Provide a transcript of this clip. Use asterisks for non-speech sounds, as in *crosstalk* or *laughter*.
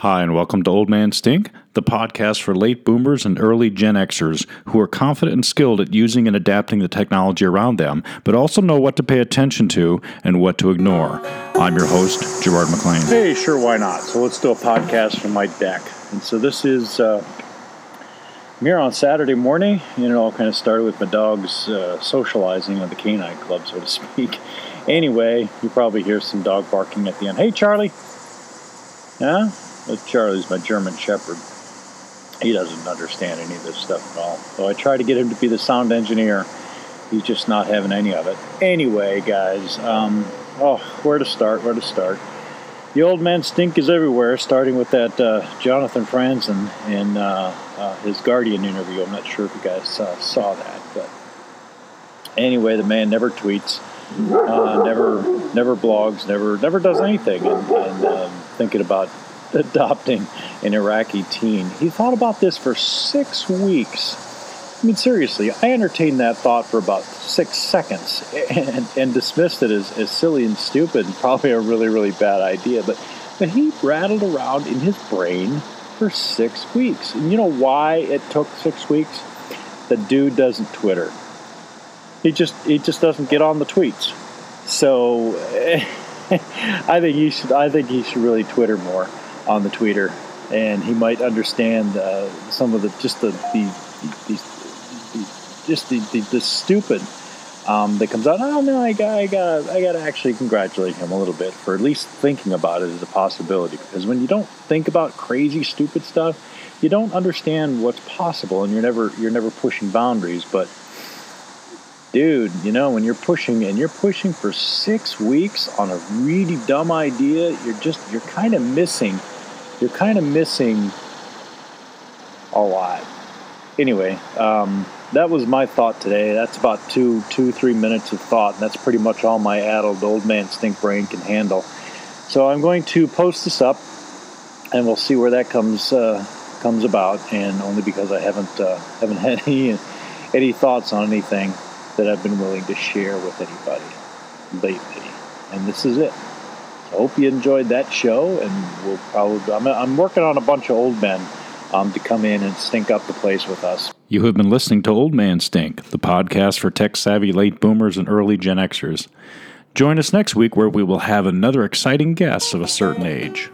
Hi, and welcome to Old Man Stink, the podcast for late boomers and early Gen Xers who are confident and skilled at using and adapting the technology around them, but also know what to pay attention to and what to ignore. I'm your host, Gerard McLean. Hey, sure, why not? So let's do a podcast from my deck. And so this is uh, I'm here on Saturday morning, and it all kind of started with my dog's uh, socializing at the canine club, so to speak. *laughs* Anyway, you probably hear some dog barking at the end. Hey, Charlie. Yeah? Charlie's my German Shepherd. He doesn't understand any of this stuff at all. So I try to get him to be the sound engineer. He's just not having any of it. Anyway, guys, um, oh, where to start? Where to start? The old man stink is everywhere, starting with that uh, Jonathan Franzen in uh, uh, his Guardian interview. I'm not sure if you guys saw that, but anyway, the man never tweets, uh, never never blogs, never never does anything, and, and um, thinking about *laughs* adopting an Iraqi teen. He thought about this for six weeks. I mean, seriously, I entertained that thought for about six seconds and, and dismissed it as, as silly and stupid and probably a really, really bad idea. But, but he rattled around in his brain for six weeks. And you know why it took six weeks? The dude doesn't Twitter. He just he just doesn't get on the tweets. So *laughs* I think he should I think he should really Twitter more on the tweeter, and he might understand uh, some of the just the the, the, the just the, the, the stupid um, that comes out. Oh no, I got I got I got to actually congratulate him a little bit for at least thinking about it as a possibility. Because when you don't think about crazy, stupid stuff, you don't understand what's possible, and you're never you're never pushing boundaries. But dude, you know, when you're pushing and you're pushing for six weeks on a really dumb idea, you're just you're kind of missing you're kind of missing a lot. Anyway, um, that was my thought today. That's about two, two, three minutes of thought, and that's pretty much all my addled old man stink brain can handle. So I'm going to post this up, and we'll see where that comes uh, comes about. And only because I haven't uh, haven't *laughs* had any any thoughts on anything that I've been willing to share with anybody lately. And this is it. Hope you enjoyed that show, and we'll probably. I'm, I'm working on a bunch of old men um, to come in and stink up the place with us. You have been listening to Old Man Stink, the podcast for tech savvy late boomers and early Gen Xers. Join us next week where we will have another exciting guest of a certain age.